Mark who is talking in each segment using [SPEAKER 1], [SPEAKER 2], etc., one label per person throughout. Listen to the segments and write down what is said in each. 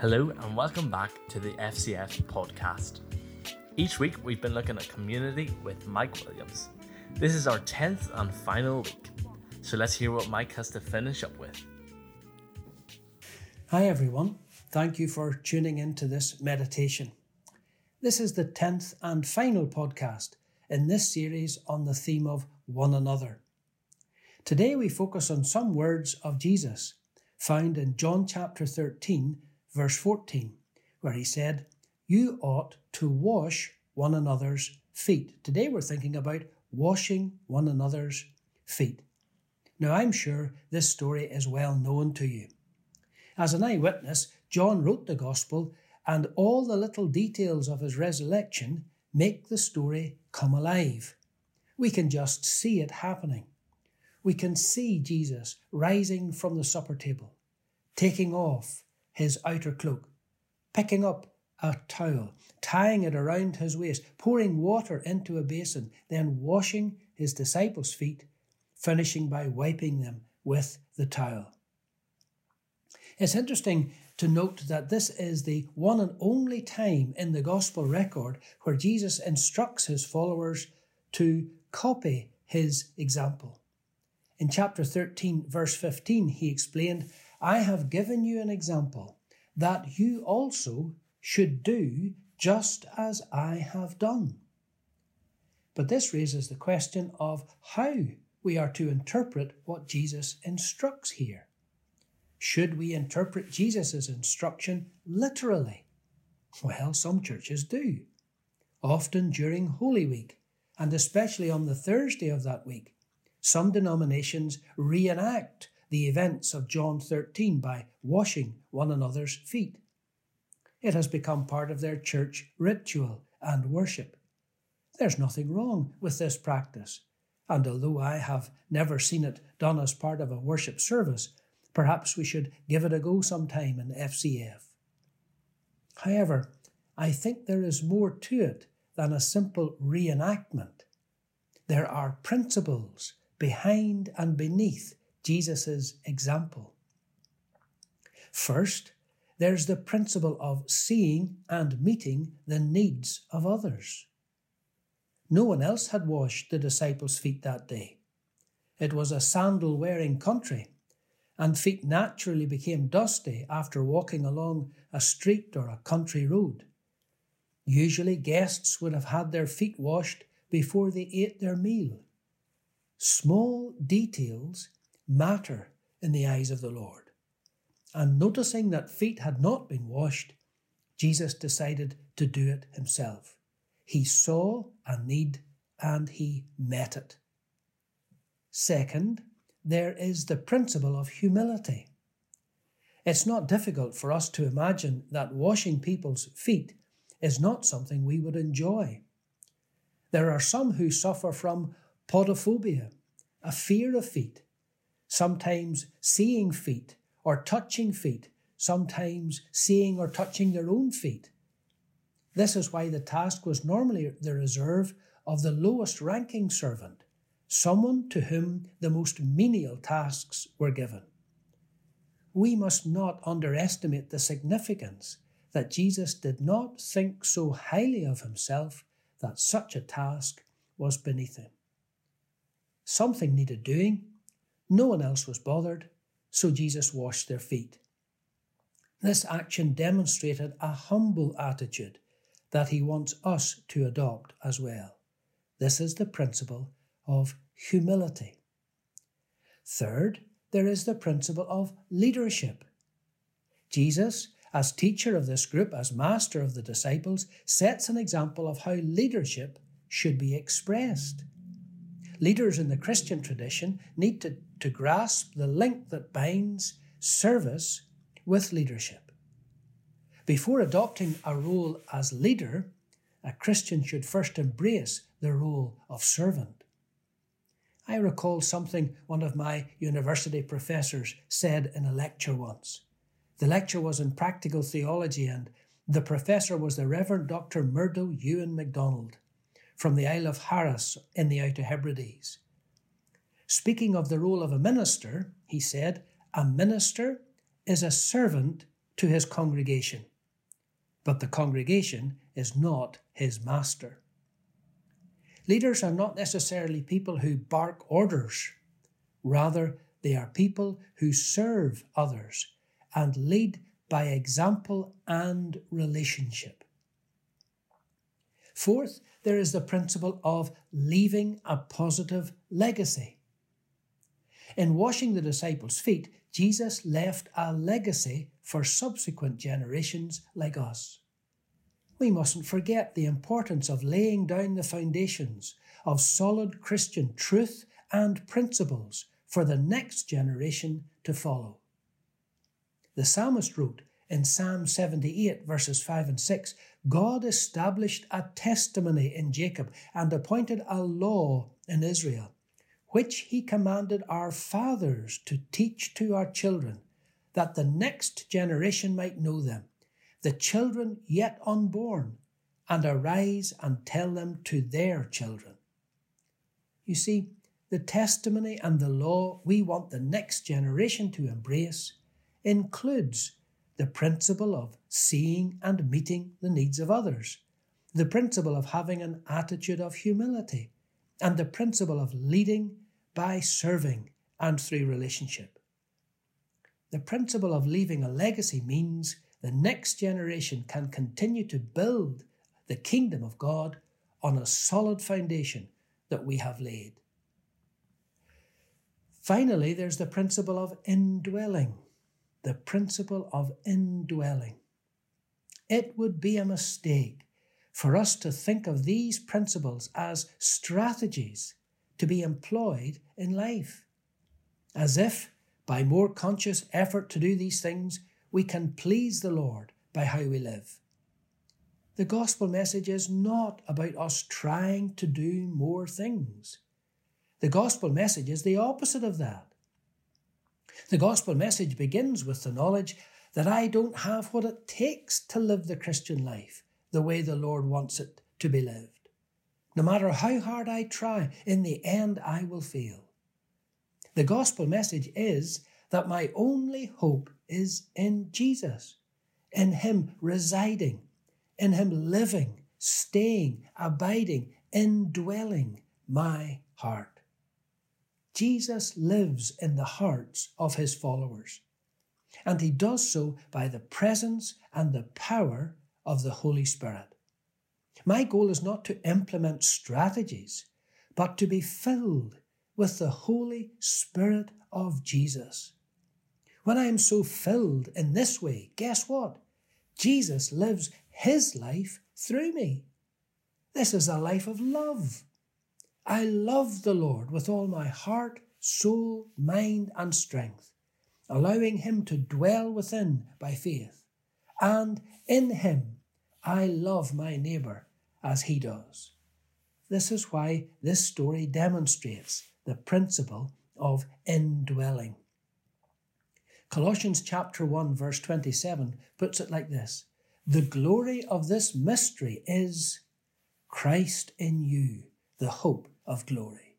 [SPEAKER 1] Hello, and welcome back to the FCF podcast. Each week, we've been looking at community with Mike Williams. This is our 10th and final week, so let's hear what Mike has to finish up with.
[SPEAKER 2] Hi, everyone. Thank you for tuning in to this meditation. This is the 10th and final podcast in this series on the theme of one another. Today, we focus on some words of Jesus found in John chapter 13 verse 14, where he said, You ought to wash one another's feet. Today we're thinking about washing one another's feet. Now, I'm sure this story is well known to you. As an eyewitness, John wrote the Gospel, and all the little details of his resurrection make the story come alive. We can just see it happening. We can see Jesus rising from the supper table, taking off his outer cloak, picking up a towel, tying it around his waist, pouring water into a basin, then washing his disciples' feet, finishing by wiping them with the towel. It's interesting to note that this is the one and only time in the Gospel record where Jesus instructs his followers to copy his example. In chapter 13, verse 15, he explained, I have given you an example that you also should do just as I have done. But this raises the question of how we are to interpret what Jesus instructs here. Should we interpret Jesus' instruction literally? Well, some churches do. Often during Holy Week, and especially on the Thursday of that week, some denominations reenact the events of John 13 by washing one another's feet. It has become part of their church ritual and worship. There's nothing wrong with this practice, and although I have never seen it done as part of a worship service, perhaps we should give it a go sometime in FCF. However, I think there is more to it than a simple reenactment. There are principles behind and beneath Jesus' example. First, there's the principle of seeing and meeting the needs of others. No one else had washed the disciples' feet that day. It was a sandal wearing country, and feet naturally became dusty after walking along a street or a country road. Usually, guests would have had their feet washed before they ate their meal. Small details matter in the eyes of the Lord. And noticing that feet had not been washed, Jesus decided to do it himself. He saw a need and he met it. Second, there is the principle of humility. It's not difficult for us to imagine that washing people's feet is not something we would enjoy. There are some who suffer from podophobia, a fear of feet, sometimes seeing feet or touching feet, sometimes seeing or touching their own feet. This is why the task was normally the reserve of the lowest ranking servant, someone to whom the most menial tasks were given. We must not underestimate the significance that Jesus did not think so highly of himself that such a task was beneath him. Something needed doing. No one else was bothered so Jesus washed their feet. This action demonstrated a humble attitude that he wants us to adopt as well. This is the principle of humility. Third, there is the principle of leadership. Jesus, as teacher of this group, as master of the disciples, sets an example of how leadership should be expressed. Leaders in the Christian tradition need to, to grasp the link that binds service with leadership. Before adopting a role as leader, a Christian should first embrace the role of servant. I recall something one of my university professors said in a lecture once. The lecture was in practical theology, and the professor was the Reverend Dr. Murdo Ewan MacDonald from the Isle of Harris in the Outer Hebrides. Speaking of the role of a minister, he said, A minister is a servant to his congregation, but the congregation is not his master. Leaders are not necessarily people who bark orders. Rather, they are people who serve others and lead by example and relationship. Fourth, there is the principle of leaving a positive legacy. In washing the disciples' feet, Jesus left a legacy for subsequent generations like us. We mustn't forget the importance of laying down the foundations of solid Christian truth and principles for the next generation to follow. The psalmist wrote in Psalm 78, verses 5 and 6 God established a testimony in Jacob and appointed a law in Israel, which he commanded our fathers to teach to our children, that the next generation might know them, the children yet unborn, and arise and tell them to their children. You see, the testimony and the law we want the next generation to embrace includes the principle of seeing and meeting the needs of others, the principle of having an attitude of humility, and the principle of leading by serving and through relationship. The principle of leaving a legacy means the next generation can continue to build the kingdom of God on a solid foundation that we have laid. Finally, there's the principle of indwelling the principle of indwelling. It would be a mistake for us to think of these principles as strategies to be employed in life, as if by more conscious effort to do these things we can please the Lord by how we live. The gospel message is not about us trying to do more things. The gospel message is the opposite of that. The gospel message begins with the knowledge that I don't have what it takes to live the Christian life the way the Lord wants it to be lived. No matter how hard I try, in the end I will fail. The gospel message is that my only hope is in Jesus, in Him residing, in Him living, staying, abiding, indwelling my heart. Jesus lives in the hearts of his followers, and he does so by the presence and the power of the Holy Spirit. My goal is not to implement strategies, but to be filled with the Holy Spirit of Jesus. When I am so filled in this way, guess what? Jesus lives his life through me. This is a life of love. I love the Lord with all my heart, soul, mind, and strength, allowing Him to dwell within by faith. And in Him, I love my neighbour as He does. This is why this story demonstrates the principle of indwelling. Colossians chapter 1 verse 27 puts it like this. The glory of this mystery is Christ in you, the hope of glory.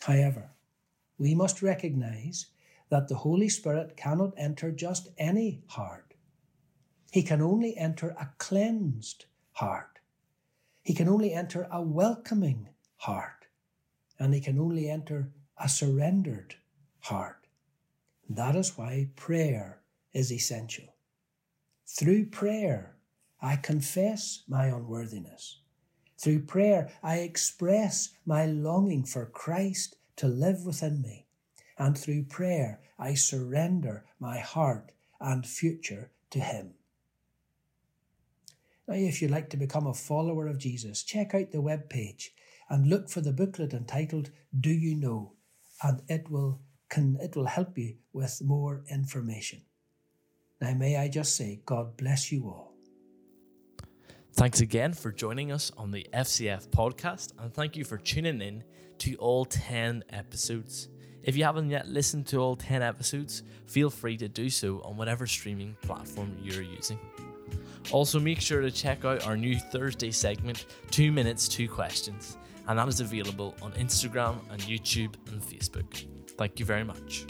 [SPEAKER 2] However, we must recognize that the Holy Spirit cannot enter just any heart. He can only enter a cleansed heart. He can only enter a welcoming heart. And he can only enter a surrendered heart. That is why prayer is essential. Through prayer, I confess my unworthiness. Through prayer, I express my longing for Christ to live within me. And through prayer, I surrender my heart and future to Him. Now, if you'd like to become a follower of Jesus, check out the web page and look for the booklet entitled Do You Know? And it will, can, it will help you with more information. Now, may I just say, God bless you all.
[SPEAKER 1] Thanks again for joining us on the FCF podcast, and thank you for tuning in to all 10 episodes. If you haven't yet listened to all 10 episodes, feel free to do so on whatever streaming platform you're using. Also, make sure to check out our new Thursday segment, 2 Minutes, 2 Questions, and that is available on Instagram and YouTube and Facebook. Thank you very much.